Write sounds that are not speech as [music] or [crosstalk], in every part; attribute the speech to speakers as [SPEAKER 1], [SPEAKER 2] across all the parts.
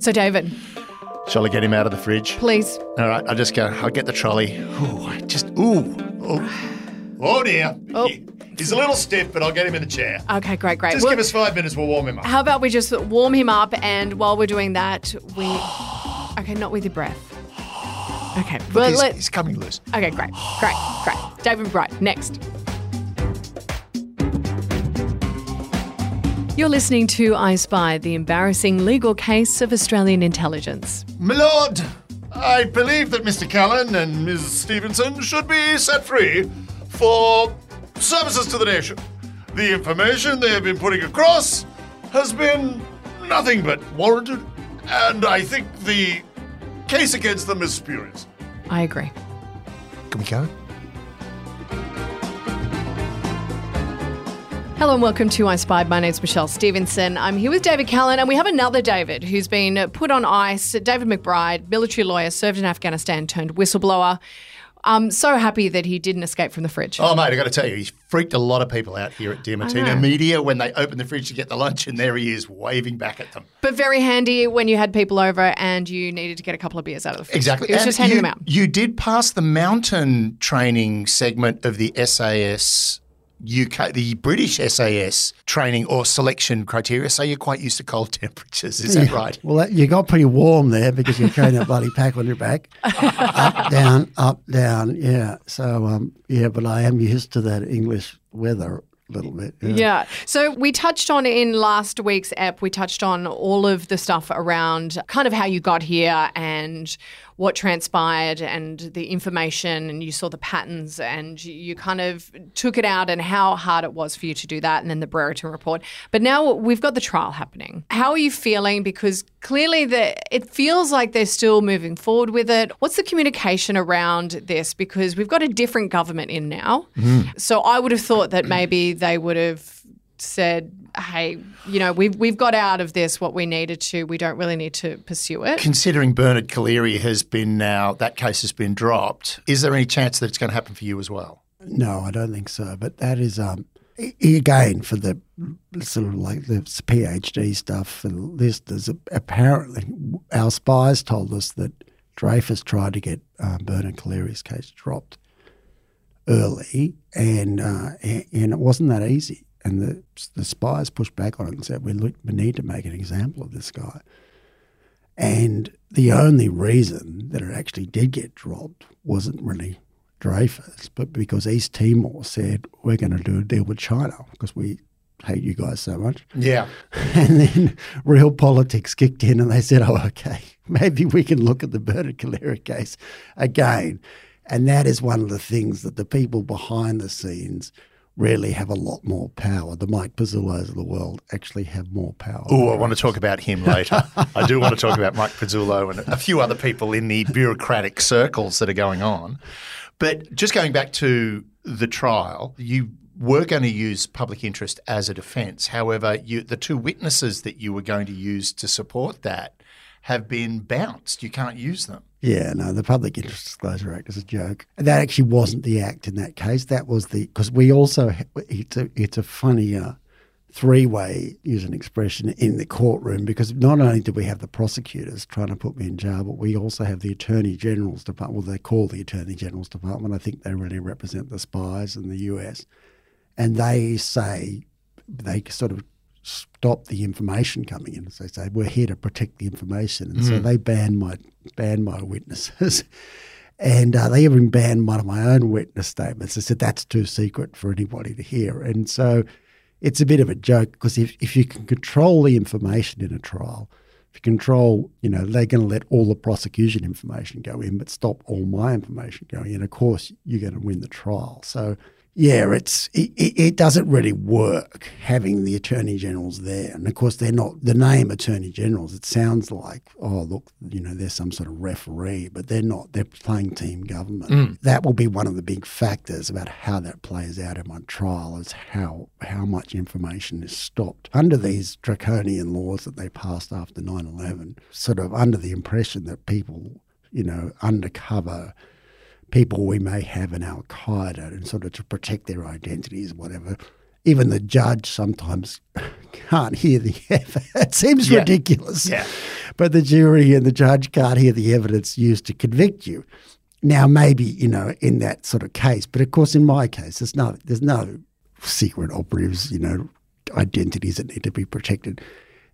[SPEAKER 1] So, David,
[SPEAKER 2] Shall I get him out of the fridge?
[SPEAKER 1] please.
[SPEAKER 2] All right, I'll just go. I'll get the trolley. Ooh, I just ooh. Oh, oh dear.
[SPEAKER 1] Oh.
[SPEAKER 2] He- He's a little stiff, but I'll get him in the chair.
[SPEAKER 1] Okay, great, great.
[SPEAKER 2] Just
[SPEAKER 1] Well,
[SPEAKER 2] give us five minutes. We'll warm him up.
[SPEAKER 1] how about we just warm him up, and while we're doing that, we. [gasps] Okay, not with your breath. Okay, well,
[SPEAKER 2] he's,
[SPEAKER 1] let,
[SPEAKER 2] he's coming loose.
[SPEAKER 1] okay, great, great, great. David Bright, next. You're listening to I Spy, the embarrassing legal case of Australian intelligence.
[SPEAKER 2] My lord, I believe that Mr. Callan and Ms. Stevenson should be set free for services to the nation. The information they have been putting across has been nothing but warranted, and I think the case against them is spurious.
[SPEAKER 1] I agree.
[SPEAKER 2] Can we go?
[SPEAKER 1] Hello and welcome to I Spy. My name's Michelle Stevenson. I'm here with David Callan, and we have another David who's been put on ice. David McBride, military lawyer, served in Afghanistan, turned whistleblower. I'm so happy that he didn't escape from the fridge.
[SPEAKER 2] Oh, mate, I got to tell you, he's freaked a lot of people out here at. Martina Media when they open the fridge to get the lunch, and there he is waving back at them.
[SPEAKER 1] But very handy when you had people over and you needed to get a couple of beers out of the fridge.
[SPEAKER 2] Exactly.
[SPEAKER 1] He was
[SPEAKER 2] And
[SPEAKER 1] just handing
[SPEAKER 2] you,
[SPEAKER 1] them out.
[SPEAKER 2] You did pass the mountain training segment of the SAS UK, the British SAS training or selection criteria. So you're quite used to cold [laughs] temperatures. Is that right?
[SPEAKER 3] Well, that, you got pretty warm there because you're carrying that bloody pack on your back. [laughs] up, down, up, down. Yeah. So, um, yeah, but I am used to that English weather a little bit. Yeah.
[SPEAKER 1] Yeah. So we touched on in last week's app, we touched on all of the stuff around kind of how you got here and what transpired and the information and you saw the patterns and you kind of took it out and how hard it was for you to do that and then the Brereton report. But now we've got the trial happening. How are you feeling? Because clearly the, it feels like they're still moving forward with it. What's the communication around this? Because we've got a different government in now. Mm-hmm. So I would have thought that maybe they would have said, "Hey, you know, we've we've got out of this what we needed to. We don't really need to pursue it."
[SPEAKER 2] Considering Bernard Collaery has been now, that case has been dropped, is there any chance that it's going to happen for you as well?
[SPEAKER 3] No, I don't think so. But that is, um, again, for the sort of like the PhD stuff for the listeners, apparently our spies told us that Dreyfus tried to get um, Bernard Collaery's case dropped early, and, uh, and and it wasn't that easy. And the the spies pushed back on it and said, "We look, we need to make an example of this guy." And the only reason that it actually did get dropped wasn't really Dreyfus, but because East Timor said, we're going to do a deal with China because we hate you guys so much.
[SPEAKER 2] Yeah. [laughs]
[SPEAKER 3] And then real politics kicked in and they said, oh, okay, [laughs] maybe we can look at the Bernard Collaery case again. And that is one of the things that the people behind the scenes really have a lot more power. The Mike Pezzullos of the world actually have more power.
[SPEAKER 2] Oh, I want to talk about him later. [laughs] I do want to talk about Mike Pezzullo and a few other people in the bureaucratic circles that are going on. But just going back to the trial, you were going to use public interest as a defence. However, you, the two witnesses that you were going to use to support that have been bounced. You can't use them.
[SPEAKER 3] Yeah, no, the Public Interest Disclosure Act is a joke. That actually wasn't the act in that case. That was the because we also it's a it's a funny uh, three way use an expression in the courtroom because not only do we have the prosecutors trying to put me in jail, but we also have the Attorney General's department. Well, they call the Attorney General's department. I think they really represent the spies in the US, and they say they sort of stop the information coming in. So they say we're here to protect the information, and so they ban my ban my witnesses. [laughs] And uh, they even banned one of my own witness statements. They said that's too secret for anybody to hear. And so it's a bit of a joke because if, if you can control the information in a trial, if you control, you know, they're going to let all the prosecution information go in, but stop all my information going in. Of course, you're going to win the trial. So, yeah, it's it, it doesn't really work having the attorney generals there, and of course they're not the name attorney generals. It sounds like oh look, you know, there's some sort of referee, but they're not. They're playing team government. Mm. That will be one of the big factors about how that plays out in my trial is how how much information is stopped under these draconian laws that they passed after 9/11. Sort of under the impression that people, you know, undercover people we may have in Al Qaeda and sort of to protect their identities, whatever. Even the judge sometimes [laughs] can't hear the [laughs] F. It seems
[SPEAKER 2] Yeah.
[SPEAKER 3] ridiculous.
[SPEAKER 2] Yeah.
[SPEAKER 3] but the jury and the judge can't hear the evidence used to convict you. Now, maybe you know in that sort of case, but of course, in my case, there's no there's no secret operatives, you know, identities that need to be protected.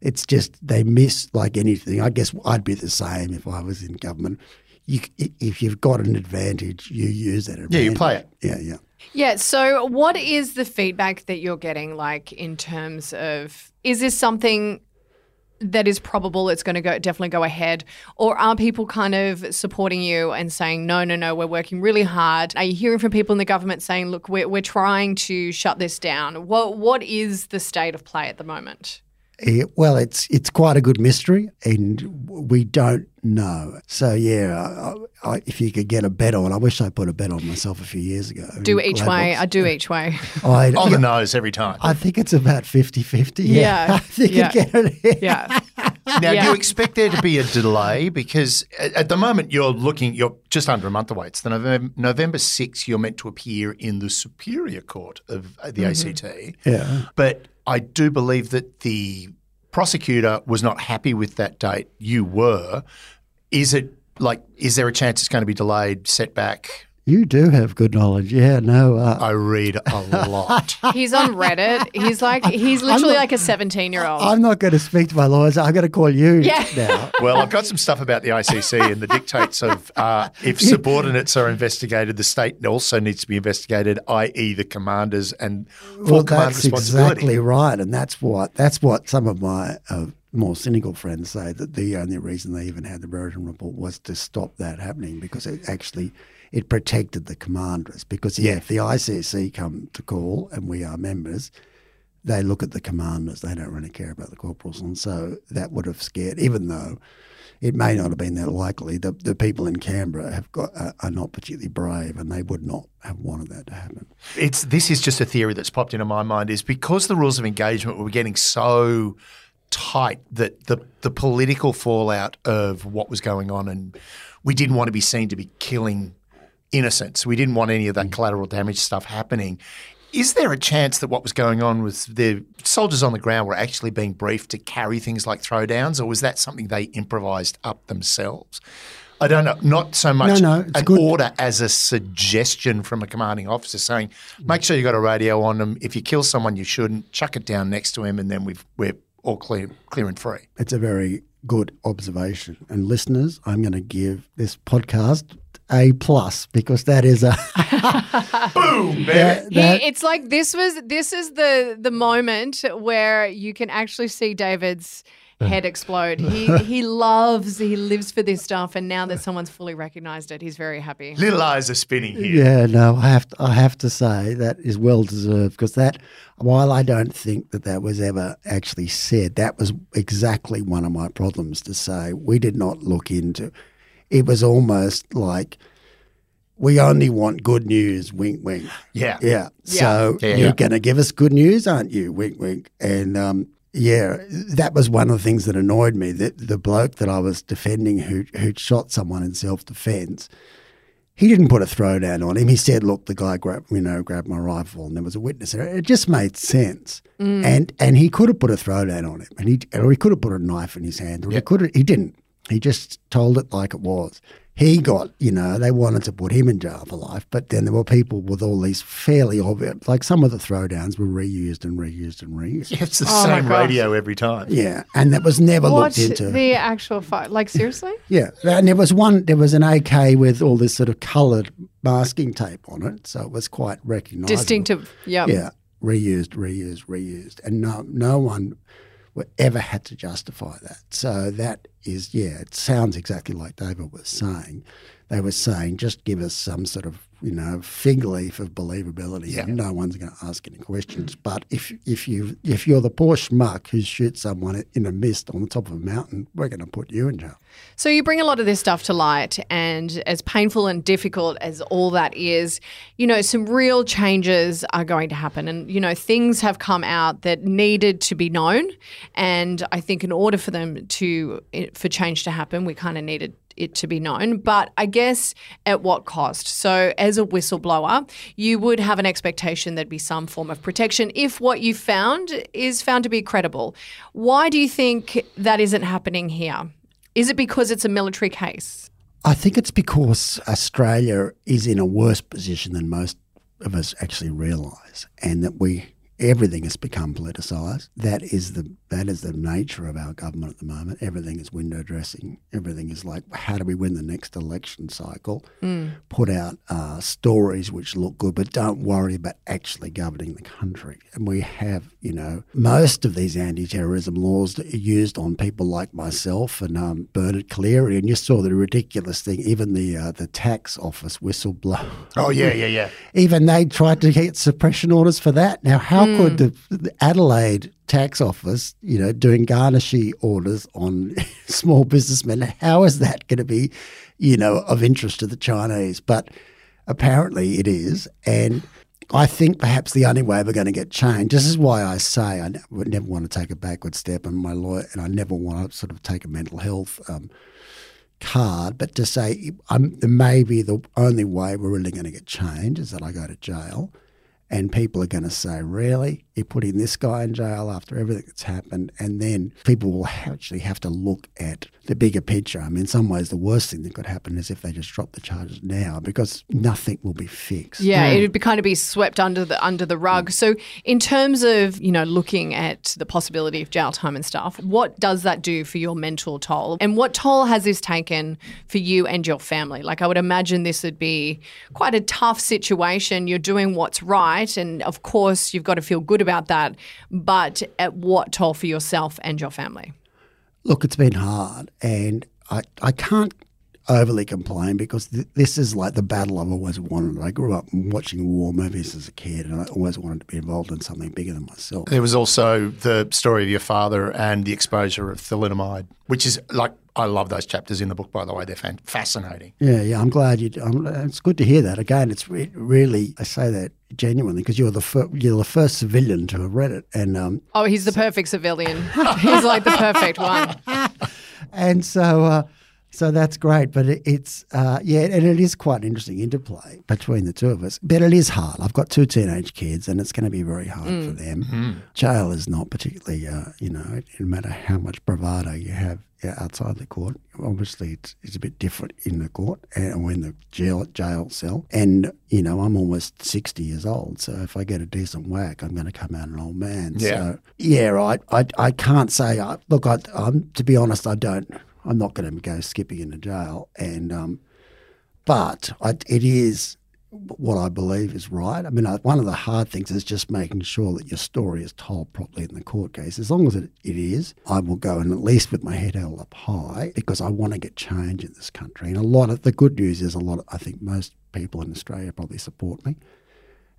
[SPEAKER 3] It's just they miss like anything. I guess I'd be the same if I was in government. You, if you've got an advantage, you use that advantage.
[SPEAKER 2] Yeah, you play it.
[SPEAKER 3] Yeah, yeah.
[SPEAKER 1] Yeah. So, what is the feedback that you're getting like in terms of is this something that is probable it's going to go definitely go ahead or are people kind of supporting you and saying no no no we're working really hard are you hearing from people in the government saying look we're, we're trying to shut this down what what is the state of play at the moment
[SPEAKER 3] Yeah, well, it's it's quite a good mystery, and we don't know. So yeah, I, I, if you could get a bet on, I wish I put a bet on myself a few years ago.
[SPEAKER 1] do
[SPEAKER 3] in
[SPEAKER 1] each way
[SPEAKER 3] Box.
[SPEAKER 1] i do each way [laughs]
[SPEAKER 3] I,
[SPEAKER 2] On the nose every time.
[SPEAKER 3] I think it's about 50-50.
[SPEAKER 1] Yeah,
[SPEAKER 3] Yeah, [laughs] I think
[SPEAKER 1] yeah.
[SPEAKER 3] get it.
[SPEAKER 1] yeah
[SPEAKER 2] Now,
[SPEAKER 1] Yeah.
[SPEAKER 2] do you expect there to be a delay? Because at, at the moment you're looking, you're just under a month away. It's the November, November 6th, you're meant to appear in the Superior Court of uh, the
[SPEAKER 1] Mm-hmm.
[SPEAKER 2] ACT.
[SPEAKER 3] Yeah.
[SPEAKER 2] But I do believe that the prosecutor was not happy with that date. You were. Is it like, is there a chance it's going to be delayed, set back?
[SPEAKER 3] You do have good knowledge. Yeah, no. Uh,
[SPEAKER 2] I read a lot. [laughs]
[SPEAKER 1] he's on reddit he's like he's literally
[SPEAKER 3] not-
[SPEAKER 1] like a 17 year old
[SPEAKER 3] I'm not going to speak to my lawyers. I'm going to call you
[SPEAKER 1] Yeah.
[SPEAKER 3] now.
[SPEAKER 2] Well, I've got some stuff about the ICC and the dictates of uh, if subordinates are investigated, the state also needs to be investigated, i.e., the commanders and full
[SPEAKER 3] Well,
[SPEAKER 2] command
[SPEAKER 3] that's
[SPEAKER 2] responsibility.
[SPEAKER 3] exactly right, and that's what that's what some of my uh, more cynical friends say that the only reason they even had the Brereton report was to stop that happening because it actually it protected the commanders. Because yeah, if the ICC come to call and we are members, they look at the commanders. They don't really care about the corporals, and so that would have scared. Even though it may not have been that likely, the the people in Canberra have got uh, are not particularly brave, and they would not have wanted that to happen.
[SPEAKER 2] It's this is just a theory that's popped into my mind is because the rules of engagement were getting so tight that the the political fallout of what was going on and we didn't want to be seen to be killing innocents. We didn't want any of that mm. collateral damage stuff happening. Is there a chance that what was going on was the soldiers on the ground were actually being briefed to carry things like throwdowns, or was that something they improvised up themselves? I don't know. Not so much
[SPEAKER 3] No, no,
[SPEAKER 2] an
[SPEAKER 3] good.
[SPEAKER 2] order as a suggestion from a commanding officer saying, make sure you got a radio on them. If you kill someone you shouldn't, chuck it down next to him, and then we've, we're all clear, clear and free.
[SPEAKER 3] It's a very good observation. And listeners, I'm going to give this podcast a plus because that is a [laughs]
[SPEAKER 2] Boom, baby.
[SPEAKER 3] that,
[SPEAKER 1] He, it's like this was this is the the moment where you can actually see David's head explode. He [laughs] he loves he lives for this stuff, and now that someone's fully recognised it, he's very happy.
[SPEAKER 2] Little eyes are spinning here.
[SPEAKER 3] yeah, no, I have to, I have to say that is well deserved because that while I don't think that that was ever actually said, that was exactly one of my problems to say we did not look into. It was almost like we only want good news, wink, wink.
[SPEAKER 2] Yeah.
[SPEAKER 3] Yeah. So
[SPEAKER 2] Yeah.
[SPEAKER 3] you're going to give us good news, aren't you? Wink, wink. And um, yeah, that was one of the things that annoyed me. That the bloke that I was defending who who'd shot someone in self defence, he didn't put a throwdown on him. He said, "Look, the guy grabbed you know grabbed my rifle, and there was a witness there." It just made sense. And and he could have put a throwdown on him, and he or he could have put a knife in his hand, or he could have, he didn't. He just told it like it was. He got, you know, they wanted to put him in jail for life, but then there were people with all these fairly obvious, like some of the throwdowns were reused and reused and reused.
[SPEAKER 2] It's the
[SPEAKER 1] Oh
[SPEAKER 2] same radio every time.
[SPEAKER 3] Yeah, and that was never
[SPEAKER 1] What
[SPEAKER 3] looked into.
[SPEAKER 1] the actual fight? Like seriously? [laughs]
[SPEAKER 3] yeah, and there was one, there was an AK with all this sort of coloured masking tape on it, so it was quite recognisable.
[SPEAKER 1] Distinctive. Yep.
[SPEAKER 3] Yeah, reused, reused, reused, and no, no one ever had to justify that. So that is, yeah, it sounds exactly like David was saying. They were saying, just give us some sort of, you know, fig leaf of believability,
[SPEAKER 2] Yeah.
[SPEAKER 3] and no one's going to ask any questions. But if if you if you're the poor schmuck who shoots someone in a mist on the top of a mountain, we're going to put you in jail.
[SPEAKER 1] So you bring a lot of this stuff to light, and as painful and difficult as all that is, you know, some real changes are going to happen, and you know, things have come out that needed to be known, and I think in order for them to eh, for change to happen, we kind of needed it to be known, but I guess at what cost? So, as a whistleblower, you would have an expectation there'd be some form of protection if what you found is found to be credible. Why do you think that isn't happening here? Is it because it's a military case?
[SPEAKER 3] I think it's because Australia is in a worse position than most of us actually realise, and that we everything has become politicised. That is the that is the nature of our government at the moment. Everything is window dressing. Everything is like, how do we win the next election cycle?
[SPEAKER 1] Mm.
[SPEAKER 3] Put out uh, stories which look good, but don't worry about actually governing the country. And we have, you know, most of these anti-terrorism laws that are used on people like myself and um, Bernard Collaery. And you saw the ridiculous thing, even the uh, the tax office whistleblower. [laughs]
[SPEAKER 2] Oh yeah, yeah, yeah.
[SPEAKER 3] Even they tried to get suppression orders for that. Now, how could the, the Adelaide tax office, you know, doing garnishee orders on [laughs] small businessmen. How is that going to be, you know, of interest to the Chinese? But apparently it is. And I think perhaps the only way we're going to get change, this is why I say I would never want to take a backward step and my lawyer, and I never want to sort of take a mental health um, card, but to say I'm, maybe the only way we're really going to get change is that I go to jail and people are going to say, really? You're putting this guy in jail after everything that's happened? And then people will actually have to look at the bigger picture. I mean, in some ways, the worst thing that could happen is if they just drop the charges now because nothing will be fixed.
[SPEAKER 1] Yeah, mm. it'd be kind of be swept under the under the rug. Mm. So, in terms of you know looking at the possibility of jail time and stuff, what does that do for your mental toll? And what toll has this taken for you and your family? Like, I would imagine this would be quite a tough situation. You're doing what's right, and of course, you've got to feel good about that. But at what toll for yourself and your family?
[SPEAKER 3] Look, it's been hard, and I, I can't overly complain because th- this is like the battle I've always wanted. I grew up watching war movies as a kid, and I always wanted to be involved in something bigger than myself.
[SPEAKER 2] There was also the story of your father and the exposure of thalidomide, which is like I love those chapters in the book. By the way, they're fan- fascinating.
[SPEAKER 3] Yeah, yeah, I'm glad you. I'm, it's good to hear that. Again, it's re- really I say that genuinely because you're the fir- you're the first civilian to have read it, and um,
[SPEAKER 1] Oh, he's the perfect civilian. [laughs] he's like the perfect one. [laughs]
[SPEAKER 3] and so uh, so that's great. But it, it's uh, yeah, and it is quite an interesting interplay between the two of us. But it is hard. I've got two teenage kids, and it's going to be very hard for them. Jail is not particularly, uh, you know, no matter how much bravado you have outside the court. Obviously, it's, it's a bit different in the court and when the jail jail cell. And you know, I'm almost sixty years old, so if I get a decent whack, I'm going to come out an old man.
[SPEAKER 2] Yeah.
[SPEAKER 3] So yeah, I I, I can't say. I, look, I, I'm to be honest, I don't. I'm not going to go skipping into jail, and um, but I, it is what I believe is right. I mean, one of the hard things is just making sure that your story is told properly in the court case. As long as it, it is, I will go and at least with my head held up high because I want to get change in this country. And a lot of the good news is a lot. Of, I think most people in Australia probably support me,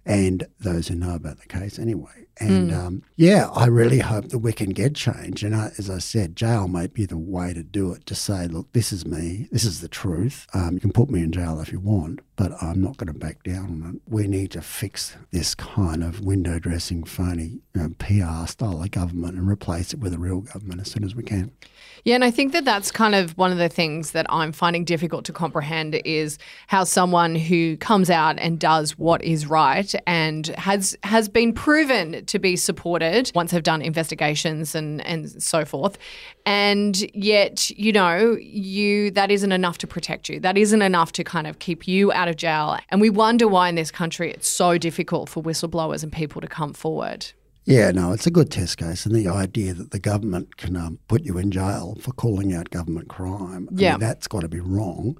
[SPEAKER 3] and those who know about the case anyway. And um, yeah, I really hope that we can get change. And I, as I said, jail might be the way to do it. To say, look, this is me. This is the truth. Um, you can put me in jail if you want, but I'm not going to back down on it. We need to fix this kind of window dressing, phony you know, PR style of government and replace it with a real government as soon as we can.
[SPEAKER 1] Yeah, and I think that that's kind of one of the things that I'm finding difficult to comprehend is how someone who comes out and does what is right and has has been proven to be supported once they've done investigations and and so forth, and yet you know you that isn't enough to protect you. That isn't enough to kind of keep you out of jail. And we wonder why in this country it's so difficult for whistleblowers and people to come forward.
[SPEAKER 3] Yeah, no, it's a good test case, and the idea that the government can um, put you in jail for calling out government crime, I
[SPEAKER 1] Yeah.
[SPEAKER 3] mean, that's got to be wrong.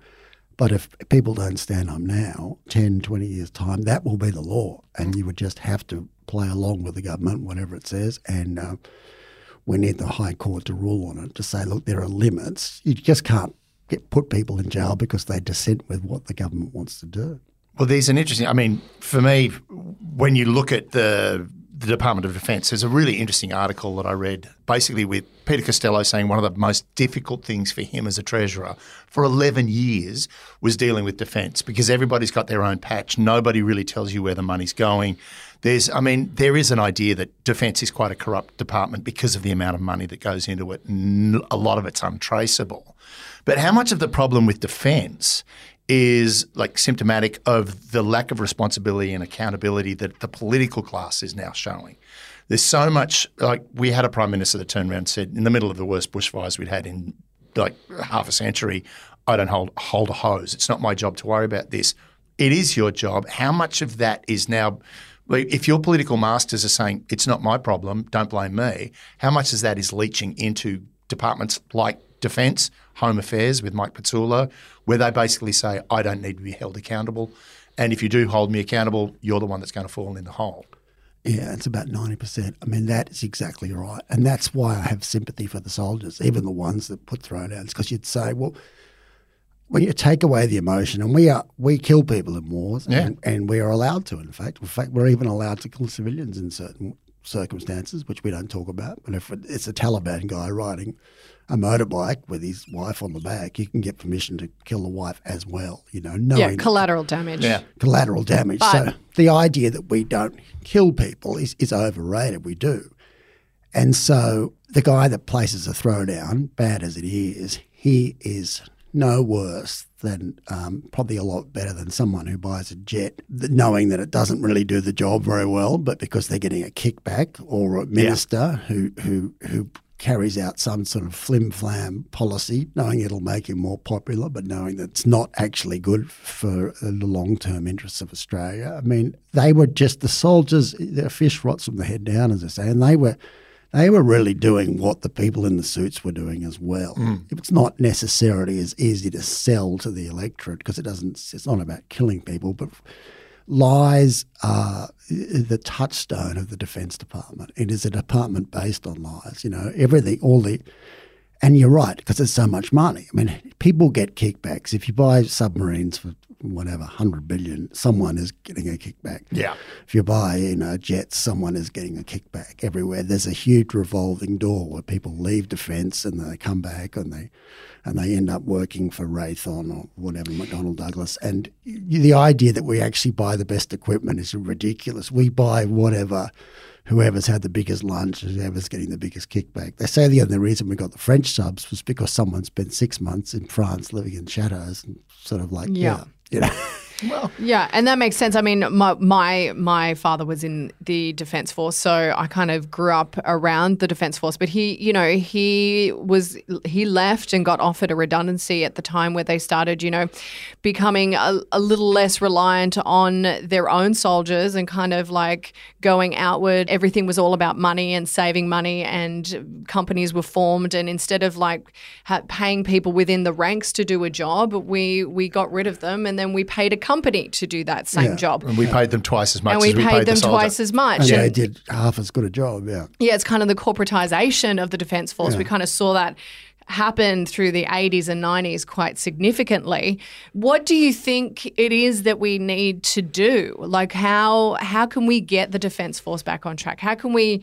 [SPEAKER 3] But if people don't stand up now, 10, 20 years' time, that will be the law, and you would just have to play along with the government, whatever it says, and uh, we need the High Court to rule on it to say, look, there are limits. You just can't get, put people in jail because they dissent with what the government wants to do.
[SPEAKER 2] Well, there's an interesting. I mean, for me, when you look at the the Department of Defence, there's a really interesting article that I read, basically with Peter Costello saying one of the most difficult things for him as a treasurer for 11 years was dealing with defence because everybody's got their own patch. Nobody really tells you where the money's going. There's, I mean, there is an idea that defence is quite a corrupt department because of the amount of money that goes into it. A lot of it's untraceable. But how much of the problem with defence is like symptomatic of the lack of responsibility and accountability that the political class is now showing. There's so much like we had a prime minister that turned around and said in the middle of the worst bushfires we'd had in like half a century, I don't hold hold a hose. It's not my job to worry about this. It is your job. How much of that is now? If your political masters are saying it's not my problem, don't blame me. How much of that is leaching into departments like Defence, Home Affairs with Mike Pezzullo, where they basically say I don't need to be held accountable, and if you do hold me accountable, you're the one that's going to fall in the hole.
[SPEAKER 3] Yeah, it's about 90%. I mean, that is exactly right. And that's why I have sympathy for the soldiers, even the ones that put throwdowns, because you'd say, well, when you take away the emotion, and we are we kill people in wars,
[SPEAKER 2] Yeah.
[SPEAKER 3] and, and we are allowed to. In fact, in fact, we're even allowed to kill civilians in certain circumstances, which we don't talk about. But if it's a Taliban guy riding a motorbike with his wife on the back, you can get permission to kill the wife as well. You know, knowing
[SPEAKER 1] Yeah,
[SPEAKER 3] that-
[SPEAKER 1] collateral damage.
[SPEAKER 2] Yeah.
[SPEAKER 3] collateral damage.
[SPEAKER 1] But-
[SPEAKER 3] so the idea that we don't kill people is, is overrated. We do. And so the guy that places a throwdown, bad as it is, he is no worse than um, probably a lot better than someone who buys a jet, knowing that it doesn't really do the job very well, but because they're getting a kickback, or a minister who who who carries out some sort of flim flam policy, knowing it'll make him more popular, but knowing that it's not actually good for the long term interests of Australia. I mean, they were just the soldiers, the fish rots from the head down, as I say, and they were they were really doing what the people in the suits were doing as well. Hmm. It's not necessarily as easy to sell to the electorate because it doesn't. It's not about killing people, but lies are the touchstone of the Defence Department. It is a department based on lies. You know, everything, all the. And you're right, because there's so much money. I mean, people get kickbacks. If you buy submarines for whatever, 100 billion, someone is getting a kickback.
[SPEAKER 2] Yeah.
[SPEAKER 3] If you buy, you know, jets, someone is getting a kickback everywhere. There's a huge revolving door where people leave defence and they come back and they and they end up working for Raytheon or whatever, McDonnell Douglas. And the idea that we actually buy the best equipment is ridiculous. We buy whatever whoever's had the biggest lunch, whoever's getting the biggest kickback. They say the only reason we got the French subs was because someone spent six months in France living in shadows and sort of like,
[SPEAKER 1] Yeah.
[SPEAKER 3] yeah, you know. [laughs]
[SPEAKER 2] Well,
[SPEAKER 1] Yeah, and that makes sense. I mean, my my my father was in the defense force, so I kind of grew up around the defense force. But he, you know, he was he left and got offered a redundancy at the time where they started, you know, becoming a, a little less reliant on their own soldiers and kind of like going outward. Everything was all about money and saving money, and companies were formed. And instead of like ha- paying people within the ranks to do a job, we we got rid of them, and then we paid a company to do that same
[SPEAKER 3] Yeah.
[SPEAKER 1] job.
[SPEAKER 2] and we paid them twice as much
[SPEAKER 1] And we
[SPEAKER 2] as we
[SPEAKER 1] paid,
[SPEAKER 2] paid
[SPEAKER 1] them
[SPEAKER 2] the
[SPEAKER 1] twice as much.
[SPEAKER 3] And
[SPEAKER 1] And-
[SPEAKER 3] they did half as good a job, yeah.
[SPEAKER 1] yeah, it's kind of the corporatization of the Defence Force. We kind of saw that happen through the 80s and 90s quite significantly. What do you think it is that we need to do? Like how how can we get the Defence Force back on track? How can we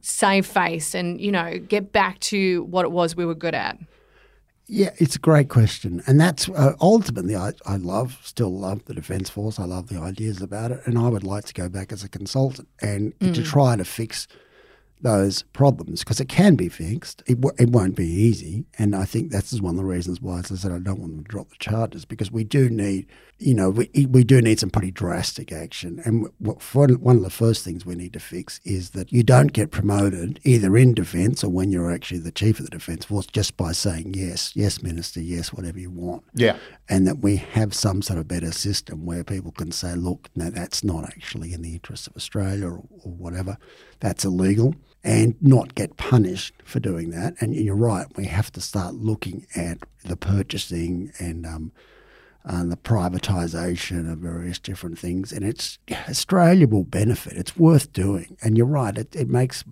[SPEAKER 1] save face and, you know, get back to what it was we were good at?
[SPEAKER 3] Yeah, it's a great question, and that's uh, ultimately I, I love, still love the Defence Force. I love the ideas about it, and I would like to go back as a consultant and to try to fix those problems because it can be fixed. It, w- it won't be easy, and I think that's one of the reasons why, as I said, I don't want to drop the charges because we do need, you know, we we do need some pretty drastic action. And what, one of the first things we need to fix is that you don't get promoted either in defence or when you're actually the chief of the defence force just by saying yes, yes, minister, yes, whatever you want
[SPEAKER 2] Yeah.
[SPEAKER 3] and that we have some sort of better system where people can say, look, no, that's not actually in the interests of Australia or, or whatever. That's illegal and not get punished for doing that. And you're right, we have to start looking at the purchasing and um, uh, the privatisation of various different things. And it's Australia will benefit. It's worth doing. And you're right, it, it makes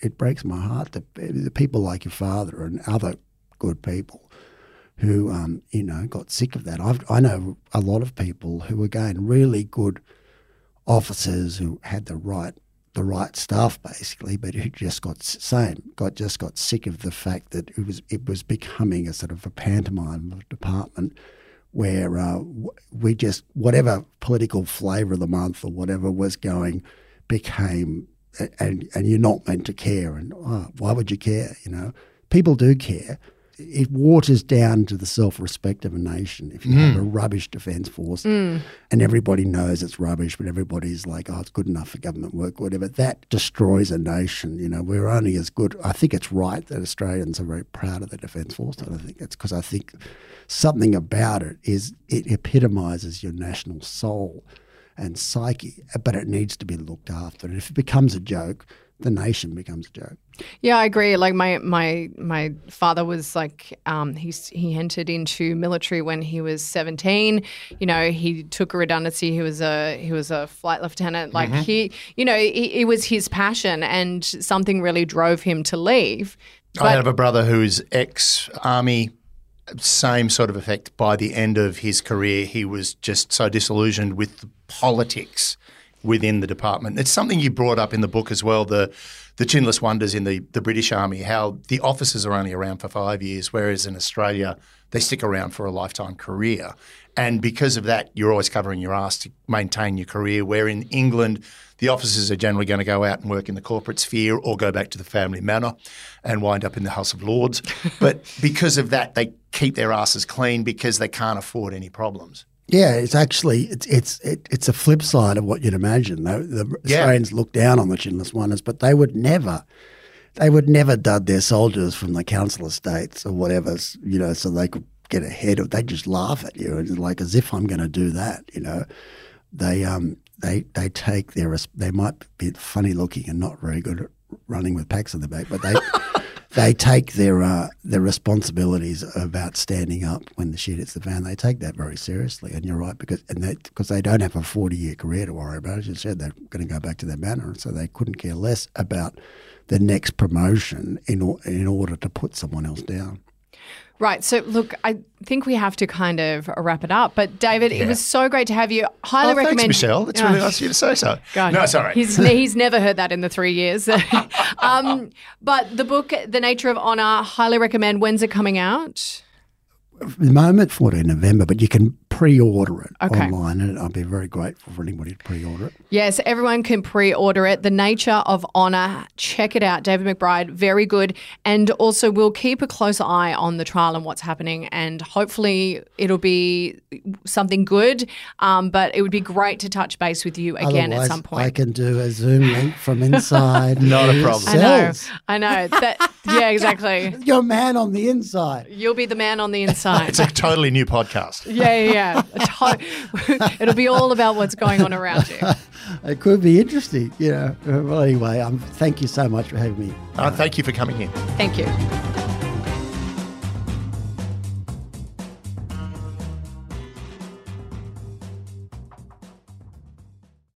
[SPEAKER 3] it breaks my heart that the people like your father and other good people who um, you know got sick of that. I've, I know a lot of people who were, again really good officers who had the right the right stuff basically, but who just got same got just got sick of the fact that it was it was becoming a sort of a pantomime of department where uh, we just whatever political flavour of the month or whatever was going became and and you're not meant to care. And oh, why would you care? You know? People do care it waters down to the self-respect of a nation if you have mm. a rubbish defence force mm. and everybody knows it's rubbish, but everybody's like, oh, it's good enough for government work, whatever. That destroys a nation. You know, we're only as good. I think it's right that Australians are very proud of the defence force. I don't think it's because I think something about it is it epitomises your national soul and psyche, but it needs to be looked after. And if it becomes a joke, the nation becomes a joke.
[SPEAKER 1] Yeah, I agree. Like my my my father was like um, he's he entered into military when he was seventeen. You know, he took a redundancy. He was a he was a flight lieutenant. Like he, you know, it, it was his passion, and something really drove him to leave.
[SPEAKER 2] I have a brother who's ex army, same sort of effect. By the end of his career, he was just so disillusioned with the politics within the department. It's something you brought up in the book as well. The the chinless wonders in the, the British Army, how the officers are only around for five years, whereas in Australia they stick around for a lifetime career. And because of that, you're always covering your ass to maintain your career. Where in England, the officers are generally going to go out and work in the corporate sphere or go back to the family manor and wind up in the House of Lords. [laughs] but because of that, they keep their asses clean because they can't afford any problems.
[SPEAKER 3] Yeah, it's actually it's it's it, it's a flip side of what you'd imagine. The, the
[SPEAKER 2] Yeah.
[SPEAKER 3] Australians look down on the chinless wonders, but they would never, they would never dud their soldiers from the council estates or whatever, you know, so they could get ahead of. They just laugh at you and like as if I'm going to do that, you know. They um they they take their they might be funny looking and not very good at running with packs in the back, but they. [laughs] They take their uh, their responsibilities about standing up when the shit hits the fan. They take that very seriously, and you're right because and that because they don't have a forty year career to worry about. As you said, they're going to go back to their manor, so they couldn't care less about the next promotion in in order to put someone else down.
[SPEAKER 1] Right. So, look, I think we have to kind of wrap it up. But, David, it was so great to have you. Highly
[SPEAKER 2] Oh, thanks. Michelle. That's
[SPEAKER 1] Oh,
[SPEAKER 2] really nice of you to say so. [laughs]
[SPEAKER 1] God.
[SPEAKER 2] No, it's all right.
[SPEAKER 1] He's, he's never heard that in the three years. [laughs] um, but the book, The Nature of Honor, highly recommend. When's it coming out?
[SPEAKER 3] The moment, 14 November, but you can pre-order it
[SPEAKER 1] Okay.
[SPEAKER 3] online, and I'd be very grateful for anybody to pre-order it.
[SPEAKER 1] Yes, everyone can pre order it. The Nature of Honor. Check it out. David McBride, very good. And also, we'll keep a close eye on the trial and what's happening. And hopefully, it'll be something good. Um, but it would be great to touch base with you again
[SPEAKER 3] Otherwise,
[SPEAKER 1] at some point.
[SPEAKER 3] I can do a Zoom link from inside. [laughs]
[SPEAKER 2] Not a
[SPEAKER 3] your
[SPEAKER 2] problem.
[SPEAKER 1] I know. I know. That, yeah, exactly. [laughs]
[SPEAKER 3] You're a man on the inside.
[SPEAKER 1] You'll be the man on the inside.
[SPEAKER 2] It's a totally new podcast.
[SPEAKER 1] yeah, yeah, yeah. To- [laughs] It'll be all about what's going on around you. [laughs]
[SPEAKER 3] It could be interesting, you know. Well, anyway, um, thank you so much for having me.
[SPEAKER 2] Uh, thank you for coming in.
[SPEAKER 1] Thank you.